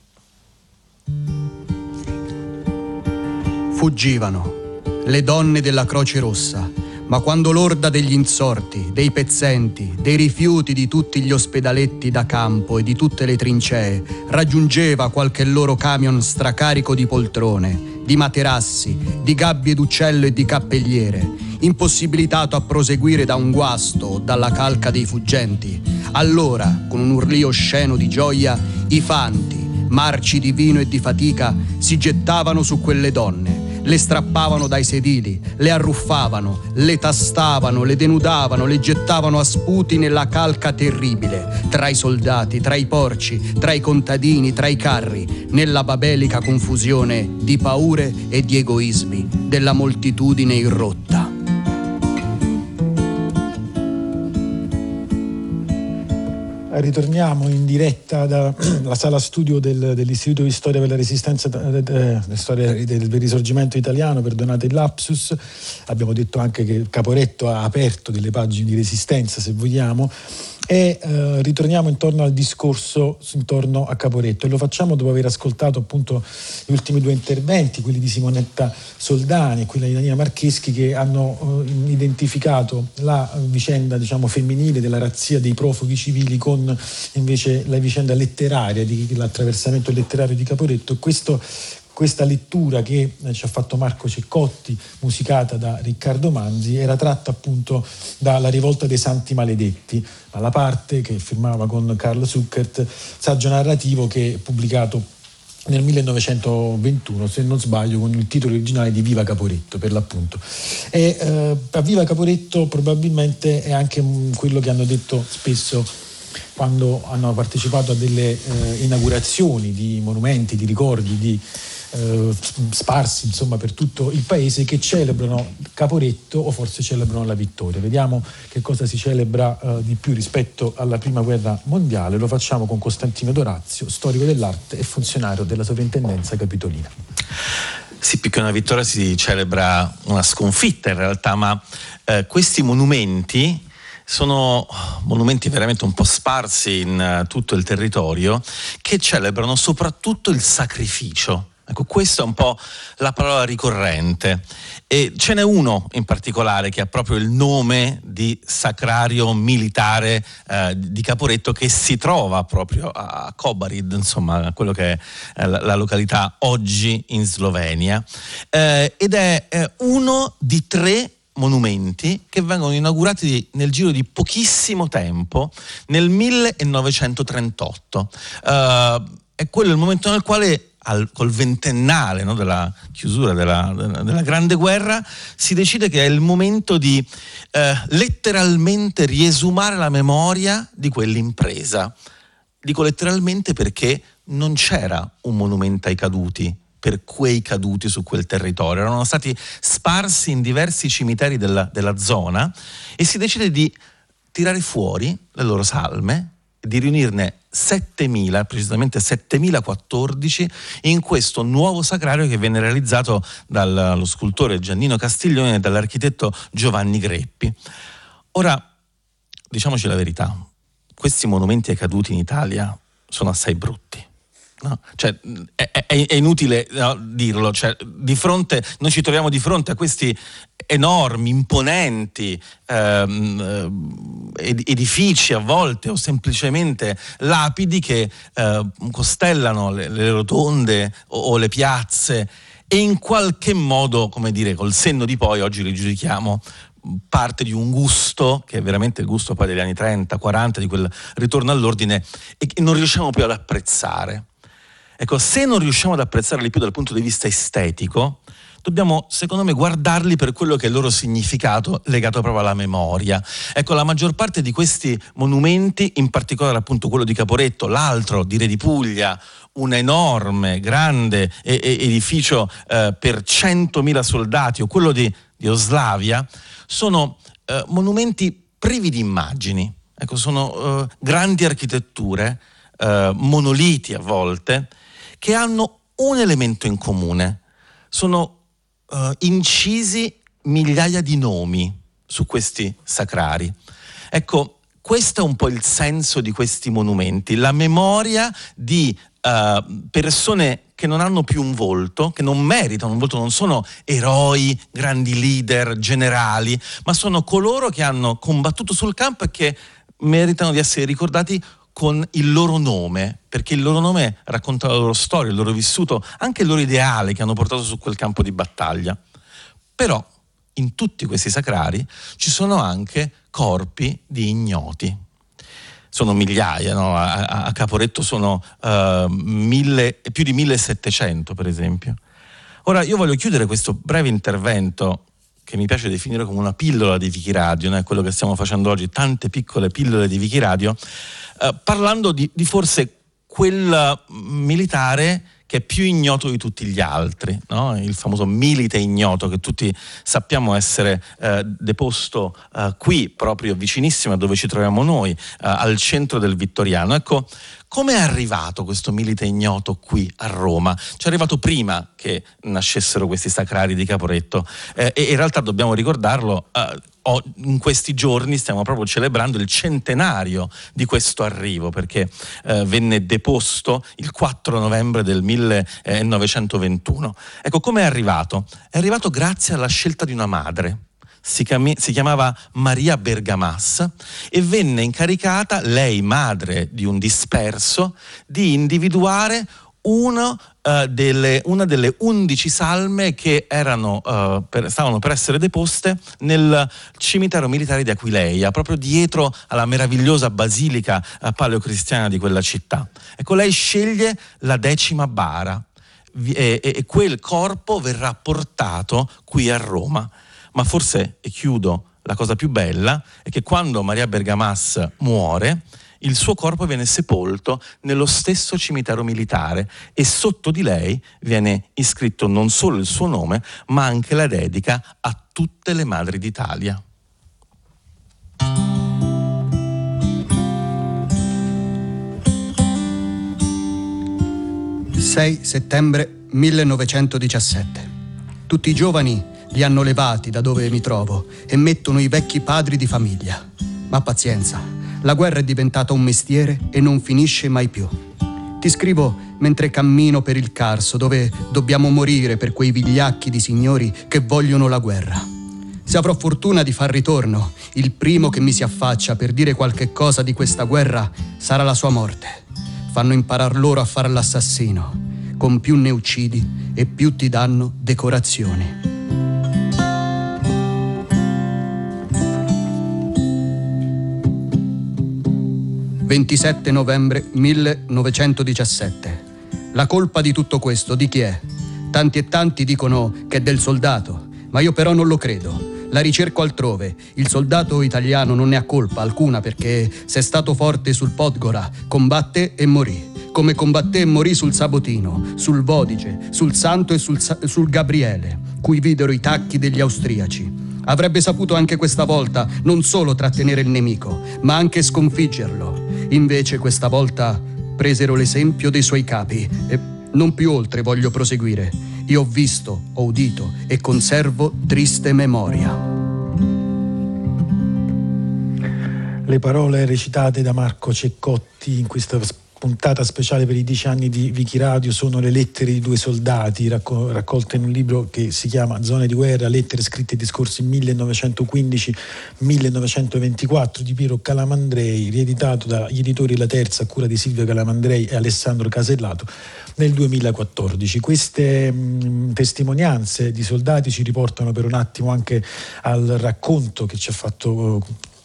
Fuggivano le donne della Croce Rossa, ma quando l'orda degli insorti, dei pezzenti, dei rifiuti di tutti gli ospedaletti da campo e di tutte le trincee raggiungeva qualche loro camion stracarico di poltrone, di materassi, di gabbie d'uccello e di cappelliere, impossibilitato a proseguire da un guasto o dalla calca dei fuggenti, allora, con un urlio sceno di gioia, i fanti, marci di vino e di fatica, si gettavano su quelle donne, le strappavano dai sedili, le arruffavano, le tastavano, le denudavano, le gettavano a sputi nella calca terribile, tra i soldati, tra i porci, tra i contadini, tra i carri, nella babelica confusione di paure e di egoismi della moltitudine irrotta. Ritorniamo in diretta dalla (clears throat) sala studio del, dell'Istituto di Storia per la Resistenza, eh, storia del, del Risorgimento Italiano, perdonate il lapsus. Abbiamo detto anche che Caporetto ha aperto delle pagine di resistenza, se vogliamo e eh, ritorniamo intorno al discorso intorno a Caporetto e lo facciamo dopo aver ascoltato appunto gli ultimi due interventi, quelli di Simonetta Soldani e quelli di Daniela Marcheschi che hanno eh, identificato la vicenda diciamo femminile della razzia dei profughi civili con invece la vicenda letteraria di l'attraversamento letterario di Caporetto. Questo questa lettura che eh, ci ha fatto Marco Ceccotti, musicata da Riccardo Manzi, era tratta appunto dalla Rivolta dei Santi Maledetti, alla parte che firmava con Carlo Zuckert, saggio narrativo che è pubblicato nel 1921, se non sbaglio, con il titolo originale di Viva Caporetto, per l'appunto. E eh, a Viva Caporetto probabilmente è anche quello che hanno detto spesso quando hanno partecipato a delle eh, inaugurazioni di monumenti, di ricordi, di eh, sparsi insomma, per tutto il paese che celebrano Caporetto o forse celebrano la vittoria. Vediamo che cosa si celebra eh, di più rispetto alla prima guerra mondiale. Lo facciamo con Costantino Dorazio, storico dell'arte e funzionario della sovrintendenza capitolina. Sì, più che una vittoria si celebra una sconfitta in realtà, ma eh, questi monumenti sono monumenti veramente un po' sparsi in uh, tutto il territorio che celebrano soprattutto il sacrificio Ecco, questa è un po' la parola ricorrente. E ce n'è uno in particolare che ha proprio il nome di sacrario militare eh, di Caporetto che si trova proprio a Kobarid, insomma, quello che è eh, la, località oggi in Slovenia. Eh, ed è eh, uno di tre monumenti che vengono inaugurati nel giro di pochissimo tempo, nel 1938. Eh, è quello il momento nel quale al, col ventennale no, della chiusura della, della, Grande Guerra, si decide che è il momento di eh, letteralmente riesumare la memoria di quell'impresa. Dico letteralmente perché non c'era un monumento ai caduti per quei caduti su quel territorio, erano stati sparsi in diversi cimiteri della, della zona e si decide di tirare fuori le loro salme, di riunirne 7.000, precisamente 7.014, in questo nuovo sacrario che venne realizzato dallo scultore Giannino Castiglione e dall'architetto Giovanni Greppi. Ora, diciamoci la verità, questi monumenti ai caduti in Italia sono assai brutti. No? Cioè, è, è, è, inutile no, dirlo, cioè, di fronte, noi ci troviamo di fronte a questi enormi, imponenti ehm, edifici a volte o semplicemente lapidi che eh, costellano le, le rotonde o, o, le piazze e in qualche modo, come dire, col senno di poi oggi li giudichiamo parte di un gusto che è veramente il gusto poi degli anni 30, 40, di quel ritorno all'ordine e che non riusciamo più ad apprezzare. Ecco, se non riusciamo ad apprezzarli più dal punto di vista estetico, dobbiamo, secondo me, guardarli per quello che è il loro significato legato proprio alla memoria. Ecco, la maggior parte di questi monumenti, in particolare appunto quello di Caporetto, l'altro di Re di Puglia, un enorme, grande edificio eh, per 100.000 soldati, o quello di, di Oslavia, sono eh, monumenti privi di immagini. Ecco, sono eh, grandi architetture, eh, monoliti a volte, che hanno un elemento in comune. Sono uh, incisi migliaia di nomi su questi sacrari. Ecco, questo è un po' il senso di questi monumenti, la memoria di uh, persone che non hanno più un volto, che non meritano un volto, non sono eroi, grandi leader, generali, ma sono coloro che hanno combattuto sul campo e che meritano di essere ricordati con il loro nome, perché il loro nome racconta la loro storia, il loro vissuto, anche il loro ideale che hanno portato su quel campo di battaglia. Però in tutti questi sacrari ci sono anche corpi di ignoti. Sono migliaia, no? a, a, Caporetto sono uh, mille, più di 1700 per esempio. Ora io voglio chiudere questo breve intervento che mi piace definire come una pillola di Vicky Radio, no? è quello che stiamo facendo oggi, tante piccole pillole di Vicky Radio, eh, parlando di, di forse quel militare che è più ignoto di tutti gli altri, no? il famoso milite ignoto che tutti sappiamo essere eh, deposto eh, qui, proprio vicinissimo a dove ci troviamo noi, eh, al centro del Vittoriano. Ecco, come è arrivato questo milite ignoto qui a Roma? Ci è arrivato prima che nascessero questi sacrari di Caporetto eh, e in realtà dobbiamo ricordarlo. Eh, in questi giorni stiamo proprio celebrando il centenario di questo arrivo perché eh, venne deposto il 4 novembre del 1921. Ecco come è arrivato? È arrivato grazie alla scelta di una madre si, chiami, si chiamava Maria Bergamas e venne incaricata, lei madre di un disperso, di individuare uno, uh, delle, una delle undici salme che erano, uh, per, stavano per essere deposte nel cimitero militare di Aquileia, proprio dietro alla meravigliosa basilica uh, paleocristiana di quella città. Ecco, lei sceglie la decima bara e, e, e quel corpo verrà portato qui a Roma ma forse, e chiudo, la cosa più bella è che quando Maria Bergamas muore, il suo corpo viene sepolto nello stesso cimitero militare e sotto di lei viene iscritto non solo il suo nome, ma anche la dedica a tutte le madri d'Italia. «6 settembre 1917. Tutti i giovani li hanno levati da dove mi trovo e mettono i vecchi padri di famiglia. Ma pazienza, la guerra è diventata un mestiere e non finisce mai più. Ti scrivo mentre cammino per il Carso, dove dobbiamo morire per quei vigliacchi di signori che vogliono la guerra. Se avrò fortuna di far ritorno, il primo che mi si affaccia per dire qualche cosa di questa guerra sarà la sua morte. Fanno imparar loro a fare l'assassino. Con più ne uccidi e più ti danno decorazioni. 27 novembre 1917. La colpa di tutto questo di chi è? Tanti e tanti dicono che è del soldato, ma io però non lo credo. La ricerco altrove. Il soldato italiano non ne ha colpa alcuna perché se è stato forte sul Podgora, combatte e morì. Come combatté e morì sul Sabotino, sul Vodice, sul Santo e sul, sul Gabriele, cui videro i tacchi degli austriaci. Avrebbe saputo anche questa volta non solo trattenere il nemico, ma anche sconfiggerlo. Invece questa volta presero l'esempio dei suoi capi e non più oltre voglio proseguire. Io ho visto, ho udito e conservo triste memoria. Le parole recitate da Marco Ceccotti in questa puntata speciale per i dieci anni di Vichi Radio sono le lettere di due soldati racco- raccolte in un libro che si chiama Zone di guerra, lettere scritte e discorsi 1915-1924 di Piero Calamandrei, rieditato dagli editori La Terza a cura di Silvio Calamandrei e Alessandro Casellato nel 2014. Queste mh, testimonianze di soldati ci riportano per un attimo anche al racconto che ci ha fatto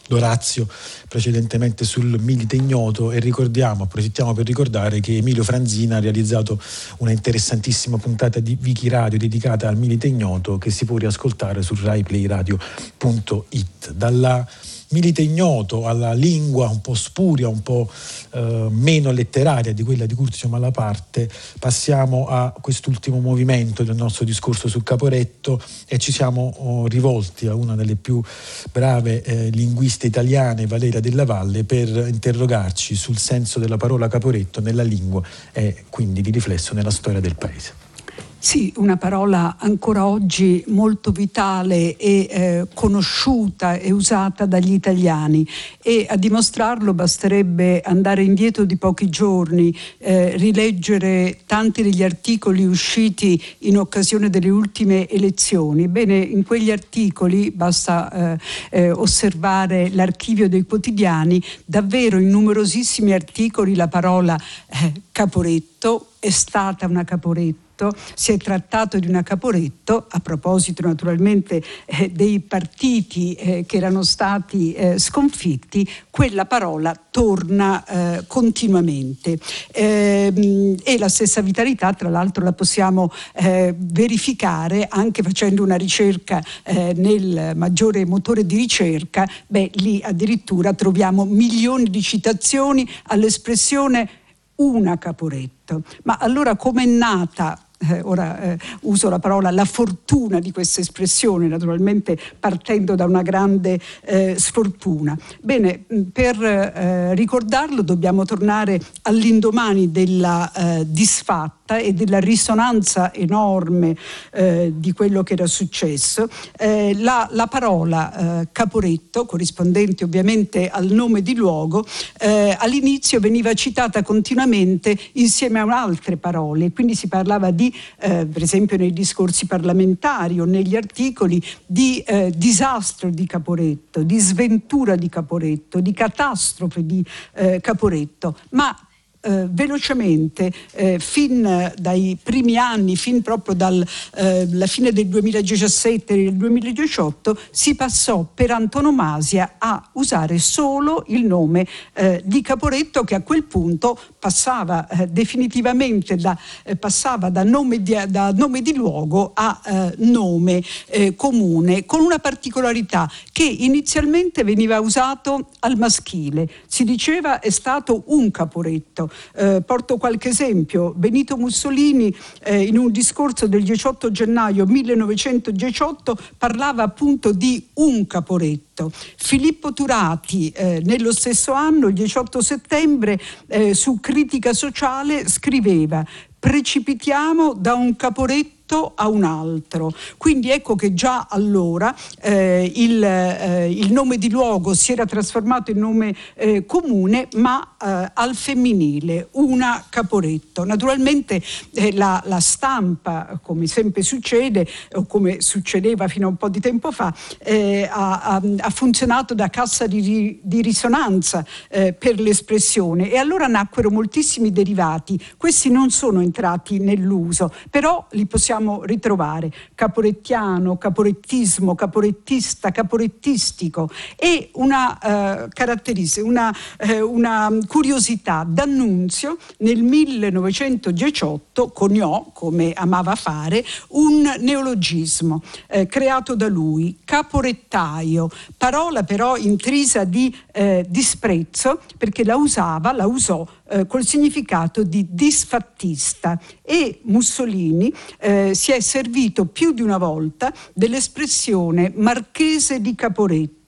Dorazio precedentemente sul Milite Ignoto e ricordiamo, approfittiamo per ricordare che Emilio Franzina ha realizzato una interessantissima puntata di Wiki Radio dedicata al Milite Ignoto che si può riascoltare su raiplayradio.it. Dalla milite ignoto alla lingua un po' spuria, un po' eh, meno letteraria di quella di Curzio Malaparte, passiamo a quest'ultimo movimento del nostro discorso su Caporetto e ci siamo oh, rivolti a una delle più brave eh, linguiste italiane, Valeria Della Valle, per interrogarci sul senso della parola Caporetto nella lingua e quindi di riflesso nella storia del paese. Sì, una parola ancora oggi molto vitale e eh, conosciuta e usata dagli italiani e a dimostrarlo basterebbe andare indietro di pochi giorni, eh, rileggere tanti degli articoli usciti in occasione delle ultime elezioni. Bene, in quegli articoli basta eh, eh osservare l'archivio dei quotidiani, davvero in numerosissimi articoli la parola eh, caporetto è stata una caporetto Caporetto, si è trattato di una Caporetto, a proposito naturalmente eh, dei partiti eh, che erano stati eh, sconfitti, quella parola torna eh, continuamente. Ehm, e la stessa vitalità, tra l'altro, la possiamo eh, verificare anche facendo una ricerca eh, nel maggiore motore di ricerca, beh, lì addirittura troviamo milioni di citazioni all'espressione una Caporetto. Ma allora com'è nata eh, ora eh, uso la parola, la fortuna di questa espressione, naturalmente partendo da una grande eh, sfortuna. Bene, per eh, ricordarlo dobbiamo tornare all'indomani della eh, disfatta e della risonanza enorme eh, di quello che era successo. La, la, parola Caporetto, corrispondente ovviamente al nome di luogo, all'inizio veniva citata continuamente insieme a altre parole, quindi si parlava di eh, per esempio nei discorsi parlamentari o negli articoli, di eh, disastro di Caporetto, di sventura di Caporetto, di catastrofe di eh, Caporetto, ma eh, velocemente, eh, fin dai primi anni, fin proprio dalla eh, fine del 2017 e del 2018, si passò per antonomasia a usare solo il nome eh, di Caporetto che a quel punto passava eh, definitivamente da, eh, passava da, nome di, da, nome di, luogo a nome comune, con una particolarità che inizialmente veniva usato al maschile. Si diceva è stato un Caporetto eh, porto qualche esempio. Benito Mussolini eh, in un discorso del 18 gennaio 1918 parlava appunto di un caporetto. Filippo Turati eh, nello stesso anno, il 18 settembre, eh, su Critica Sociale scriveva precipitiamo da un caporetto rispetto a un altro. Quindi ecco che già allora eh, il, eh, il, nome di luogo si era trasformato in nome eh, comune, ma eh, al femminile, una Caporetto. Naturalmente eh, la, la, stampa, come sempre succede, o come succedeva fino a un po' di tempo fa, eh, ha, ha, funzionato da cassa di, di risonanza per l'espressione e allora nacquero moltissimi derivati. Questi non sono entrati nell'uso, però li possiamo possiamo ritrovare. Caporettiano, caporettismo, caporettista, caporettistico. E una eh, caratteristica, una, eh, una, curiosità. D'Annunzio nel 1918 coniò, come amava fare, un neologismo eh, creato da lui, caporettaio, parola però intrisa di eh, disprezzo perché la usava, la usò eh, col significato di disfattista. E Mussolini eh, si è servito più di una volta dell'espressione marchese di Caporetto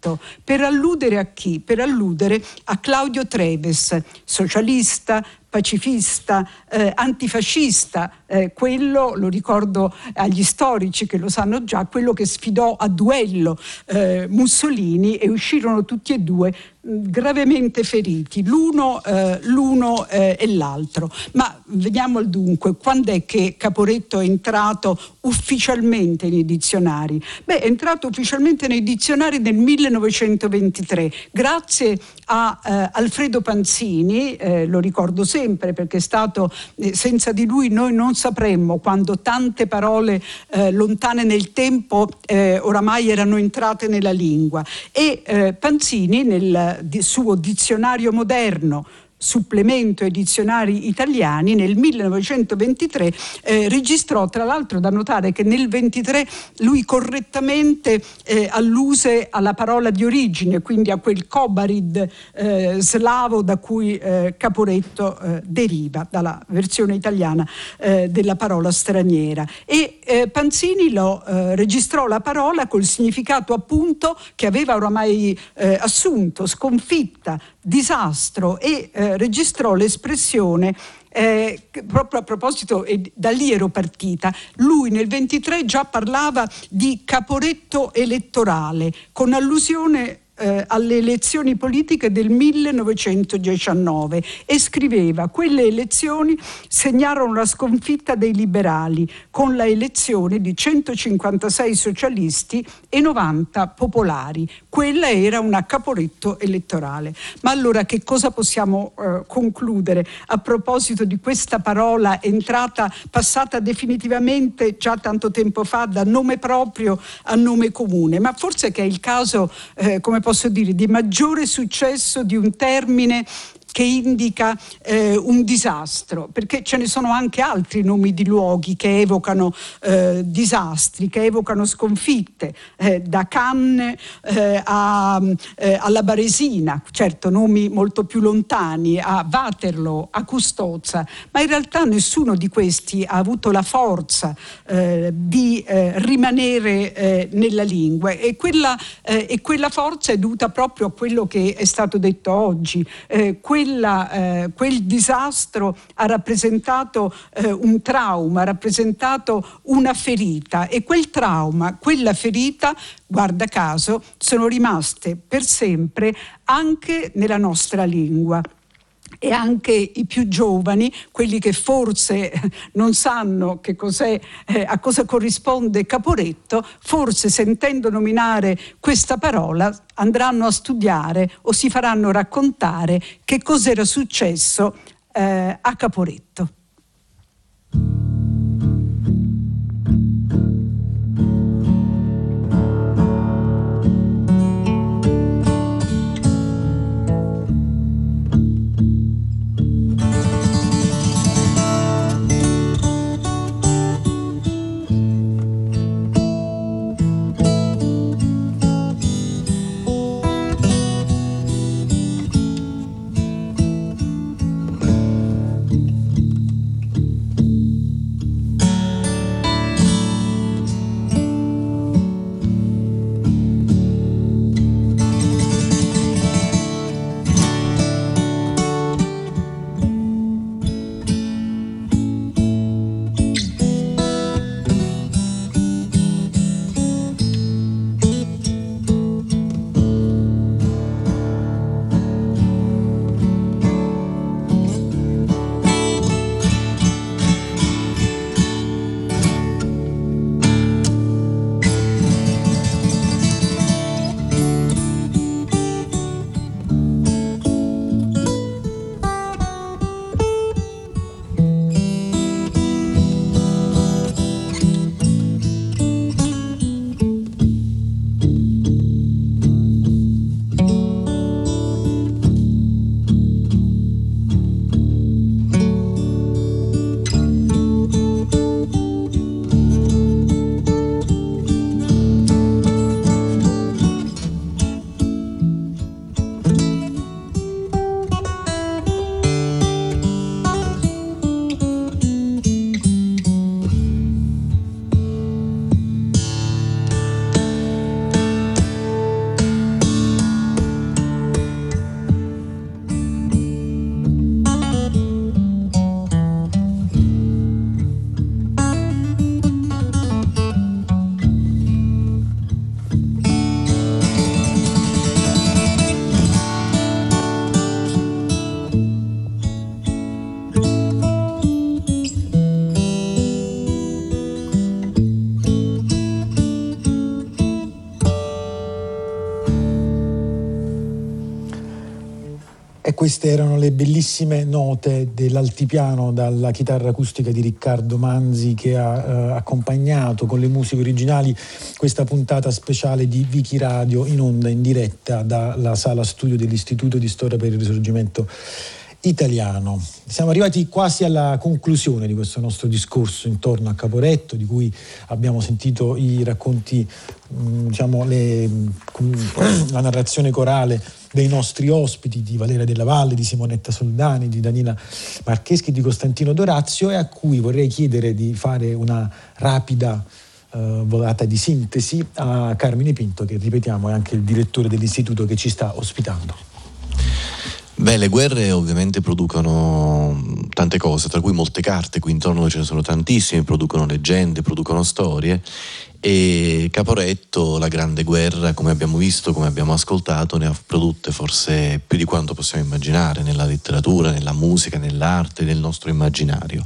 per alludere a chi? Per alludere a Claudio Treves, socialista, pacifista, eh, antifascista, eh, quello, lo ricordo agli storici che lo sanno già, quello che sfidò a duello eh, Mussolini e uscirono tutti e due gravemente feriti, l'uno, eh, l'uno eh, e l'altro. Ma veniamo al dunque, quando è che Caporetto è entrato ufficialmente nei dizionari? Beh, è entrato ufficialmente nei dizionari nel 1923, grazie a eh, Alfredo Panzini, eh, lo ricordo sempre perché è stato, eh, senza di lui noi non sapremmo quando tante parole eh, lontane nel tempo oramai erano entrate nella lingua. E Panzini nel di suo dizionario moderno supplemento ai dizionari italiani nel 1923 eh, registrò tra l'altro da notare che nel 23 lui correttamente eh, alluse alla parola di origine quindi a quel kobarid eh, slavo da cui eh, Caporetto eh, deriva dalla versione italiana eh, della parola straniera. E Panzini lo registrò la parola col significato appunto che aveva oramai assunto sconfitta disastro e eh, registrò l'espressione eh, proprio a proposito, e da lì ero partita, lui nel 23 già parlava di caporetto elettorale, con allusione eh, alle elezioni politiche del 1919 e scriveva quelle elezioni segnarono la sconfitta dei liberali con la elezione di 156 socialisti e 90 popolari. Quella era una caporetto elettorale. Ma allora che cosa possiamo eh, concludere a proposito di questa parola entrata, passata definitivamente già tanto tempo fa da nome proprio a nome comune? Ma forse che è il caso, eh, come posso dire, di maggiore successo di un termine che indica eh, un disastro, perché ce ne sono anche altri nomi di luoghi che evocano eh, disastri, che evocano sconfitte, eh, da Cannes eh, a, eh, alla Baresina, certo nomi molto più lontani, a Waterloo, a Custozza, ma in realtà nessuno di questi ha avuto la forza eh, di rimanere nella lingua e quella, e quella, forza è dovuta proprio a quello che è stato detto oggi. Quella, quel disastro ha rappresentato un trauma, ha rappresentato una ferita. E quel trauma, quella ferita, guarda caso, sono rimaste per sempre anche nella nostra lingua e anche i più giovani, quelli che forse non sanno che cos'è, eh, a cosa corrisponde Caporetto, forse sentendo nominare questa parola andranno a studiare o si faranno raccontare che cos'era successo eh, a Caporetto. Queste erano le bellissime note dell'altipiano dalla chitarra acustica di Riccardo Manzi che ha eh, accompagnato con le musiche originali questa puntata speciale di Vichi Radio in onda in diretta dalla sala studio dell'Istituto di Storia per il Risorgimento italiano. Siamo arrivati quasi alla conclusione di questo nostro discorso intorno a Caporetto, di cui abbiamo sentito i racconti, mm, diciamo, le, (clears throat) la narrazione corale dei nostri ospiti, di Valeria della Valle, di Simonetta Soldani, di Danila Marcheschi, di Costantino Dorazio e a cui vorrei chiedere di fare una rapida uh, volata di sintesi a Carmine Pinto, che ripetiamo è anche il direttore dell'istituto che ci sta ospitando. Beh, le guerre ovviamente producono tante cose, tra cui molte carte, qui intorno ce ne sono tantissime, producono leggende, producono storie e Caporetto, la Grande Guerra, come abbiamo visto, come abbiamo ascoltato, ne ha produtte forse più di quanto possiamo immaginare nella letteratura, nella musica, nell'arte, nel nostro immaginario.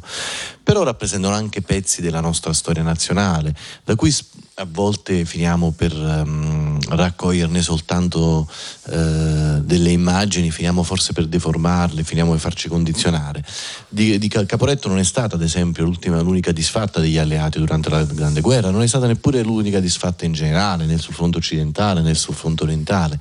Però rappresentano anche pezzi della nostra storia nazionale, da cui a volte finiamo per um, raccoglierne soltanto uh, delle immagini, finiamo forse per deformarle, finiamo per farci condizionare. Di, di Caporetto non è stata ad esempio l'unica disfatta degli alleati durante la Grande Guerra, non è stata neppure l'unica disfatta in generale nel sul fronte occidentale, nel sul fronte orientale.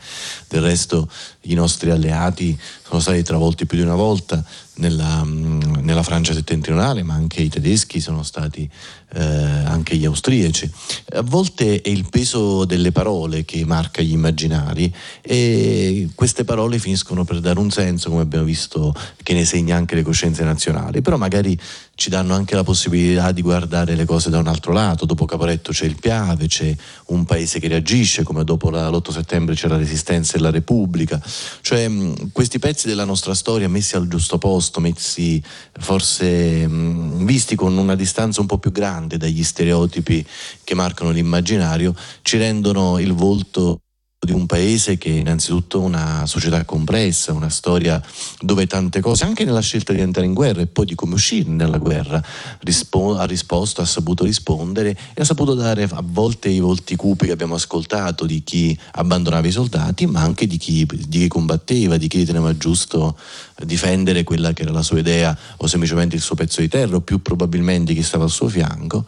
Del resto i nostri alleati sono stati travolti più di una volta nella, mm, nella Francia settentrionale, ma anche i tedeschi sono stati eh, anche gli austriaci. A volte è il peso delle parole che marca gli immaginari e queste parole finiscono per dare un senso, come abbiamo visto, che ne segna anche le coscienze nazionali, però magari ci danno anche la possibilità di guardare le cose da un altro lato. Dopo Caporetto c'è il Piave, c'è un paese che reagisce, come dopo la, l'8 settembre c'è la Resistenza e la Repubblica. Cioè mh, questi pezzi della nostra storia messi al giusto posto, messi forse mh, visti con una distanza un po' più grande dagli stereotipi che marcano l'immaginario, ci rendono il volto di un paese che è innanzitutto una società complessa, una storia dove tante cose, anche nella scelta di entrare in guerra e poi di come uscire nalla guerra, rispo- ha risposto, ha saputo rispondere e ha saputo dare a volte i volti cupi che abbiamo ascoltato di chi abbandonava i soldati, ma anche di chi, di chi combatteva, di chi riteneva giusto difendere quella che era la sua idea o semplicemente il suo pezzo di terra o più probabilmente chi stava al suo fianco.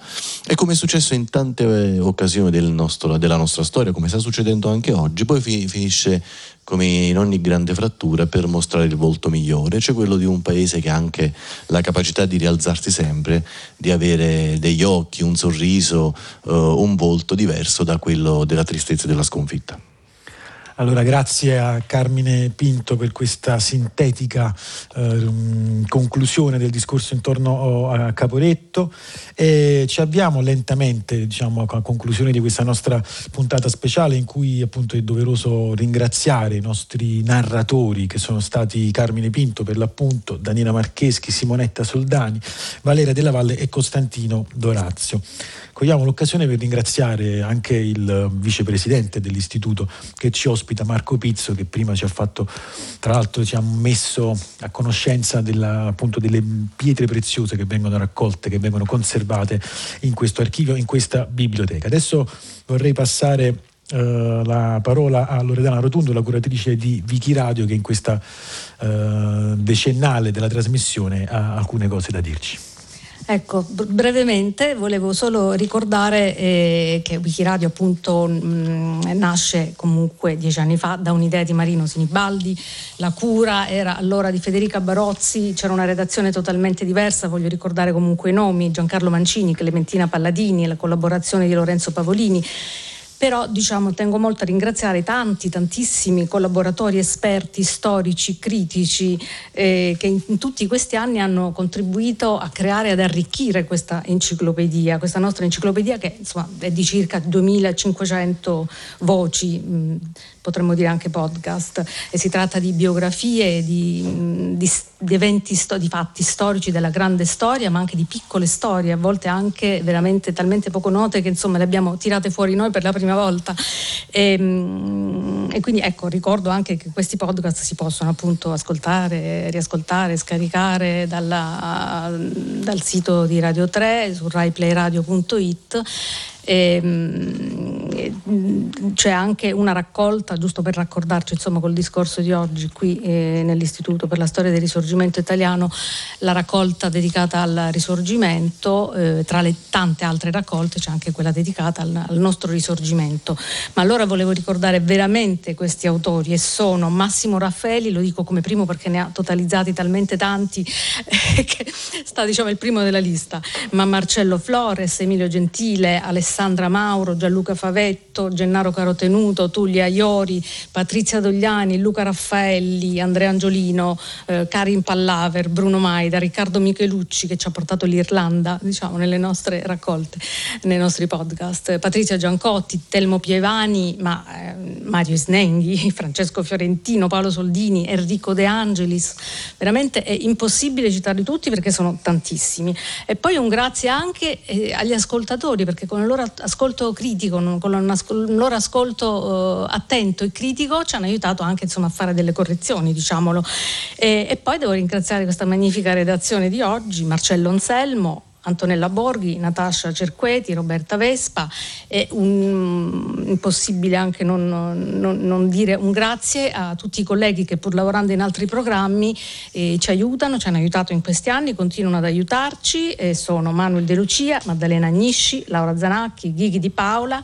E come è successo in tante eh, occasioni del nostro, della nostra storia, come sta succedendo anche oggi, poi fi- finisce come in ogni grande frattura per mostrare il volto migliore, cioè quello di un paese che ha anche la capacità di rialzarsi sempre, di avere degli occhi, un sorriso, uh, un volto diverso da quello della tristezza e della sconfitta. Allora, grazie a Carmine Pinto per questa sintetica eh, conclusione del discorso intorno oh, a Caporetto. E ci avviamo lentamente diciamo, a conclusione di questa nostra puntata speciale in cui appunto è doveroso ringraziare i nostri narratori che sono stati Carmine Pinto per l'appunto, Daniela Marcheschi, Simonetta Soldani, Valeria Della Valle e Costantino Dorazio. Cogliamo l'occasione per ringraziare anche il vicepresidente dell'istituto che ci ospita, Marco Pizzo, che prima ci ha fatto, tra l'altro ci ha messo a conoscenza della, appunto, delle pietre preziose che vengono raccolte, che vengono conservate in questo archivio, in questa biblioteca. Adesso vorrei passare Uh, la parola a Loredana Rotundo, la curatrice di Vichi Radio, che in questa uh, decennale della trasmissione ha alcune cose da dirci. Ecco, brevemente volevo solo ricordare eh, che Wikiradio appunto mh, mm, nasce comunque dieci anni fa da un'idea di Marino Sinibaldi, la cura era allora di Federica Barozzi, c'era una redazione totalmente diversa, voglio ricordare comunque i nomi, Giancarlo Mancini, Clementina Palladini, la collaborazione di Lorenzo Pavolini però diciamo, tengo molto a ringraziare tanti, tantissimi collaboratori, esperti, storici, critici eh, che in, tutti questi anni hanno contribuito a creare ad arricchire questa enciclopedia, questa nostra enciclopedia che insomma, è di circa 2500 voci. Mh, potremmo dire anche podcast, e si tratta di biografie, di, di, di eventi, di fatti storici della grande storia, ma anche di piccole storie, a volte anche veramente talmente poco note che insomma le abbiamo tirate fuori noi per la prima volta. E, ehm, e quindi ecco, ricordo anche che questi podcast si possono appunto ascoltare, riascoltare, scaricare dalla, dal sito di Radio 3 su raiplayradio.it c'è anche una raccolta, giusto per raccordarci insomma, col discorso di oggi qui eh, nell'Istituto per la Storia del Risorgimento Italiano, la raccolta dedicata al Risorgimento, eh, tra le tante altre raccolte c'è anche quella dedicata al, al, nostro Risorgimento. Ma allora volevo ricordare veramente questi autori e sono Massimo Raffaeli, lo dico come primo perché ne ha totalizzati talmente tanti eh, (laughs) che sta diciamo il primo della lista, ma Marcello Flores, Emilio Gentile, Alessandro Alessandra Mauro, Gianluca Favetto, Gennaro Carotenuto, Tullia Iori, Patrizia Dogliani, Luca Raffaelli, Andrea Angiolino, eh, Karin Pallaver, Bruno Maida, Riccardo Michelucci che ci ha portato l'Irlanda diciamo, nelle nostre raccolte, nei nostri podcast, Patrizia Giancotti, Telmo Pievani, ma, eh, Mario Snenghi, Francesco Fiorentino, Paolo Soldini, Enrico De Angelis, veramente è impossibile citarli tutti perché sono tantissimi. E poi un grazie anche eh, agli ascoltatori perché con loro ascolto critico, con un loro ascolto uh, attento e critico ci hanno aiutato anche insomma, a fare delle correzioni, diciamolo. E, e poi devo ringraziare questa magnifica redazione di oggi, Marcello Anselmo, Antonella Borghi, Natascia Cerqueti, Roberta Vespa. È un, impossibile anche non, non, non, dire un grazie a tutti i colleghi che pur lavorando in altri programmi eh, ci aiutano, ci hanno aiutato in questi anni, continuano ad aiutarci. Eh, sono Manuel De Lucia, Maddalena Agnisci, Laura Zanacchi, Ghighi Di Paola.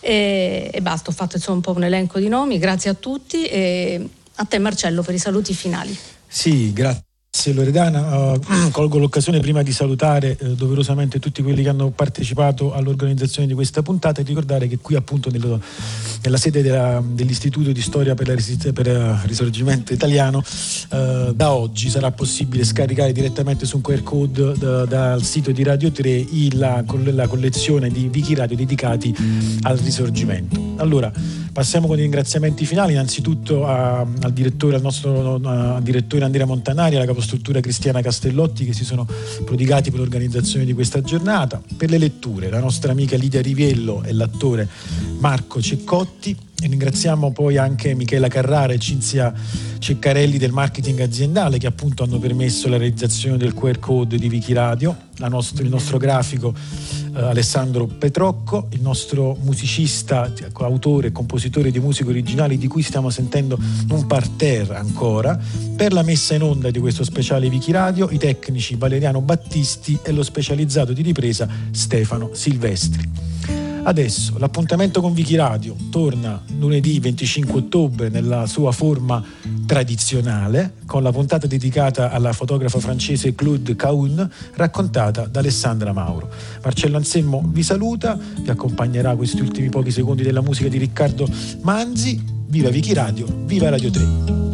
E, e basta, ho fatto insomma un po' un elenco di nomi, grazie a tutti. E, A te Marcello per i saluti finali. Sì, grazie. Grazie Loredana, uh, (clears throat) colgo l'occasione prima di salutare uh, doverosamente tutti quelli che hanno partecipato all'organizzazione di questa puntata e ricordare che qui appunto nello, nella sede della, dell'Istituto di Storia per, il per uh, Risorgimento Italiano uh, da oggi sarà possibile scaricare direttamente su un QR code da, dal sito di Radio 3 il, la, la, collezione di wiki radio dedicati al Risorgimento. Allora, passiamo con i ringraziamenti finali, innanzitutto a, al direttore, al nostro direttore Andrea Montanari, alla capostipite struttura cristiana Castellotti che si sono prodigati per l'organizzazione di questa giornata. Per le letture, la nostra amica Lidia Riviello e l'attore Marco Ceccotti. E ringraziamo poi anche Michela Carrara e Cinzia Ceccarelli del marketing aziendale che appunto hanno permesso la realizzazione del QR code di Wikiradio, nostro, il nostro grafico eh, Alessandro Petrocco, il nostro musicista, autore e compositore di musiche originali di cui stiamo sentendo un parterre ancora, per la messa in onda di questo speciale Wikiradio i tecnici Valeriano Battisti e lo specializzato di ripresa Stefano Silvestri. Adesso l'appuntamento con Vichi Radio torna lunedì 25 ottobre nella sua forma tradizionale con la puntata dedicata alla fotografa francese Claude Caun raccontata da Alessandra Mauro. Marcello Anselmo vi saluta, vi accompagnerà questi ultimi pochi secondi della musica di Riccardo Manzi. Viva Vichi Radio, viva Radio 3!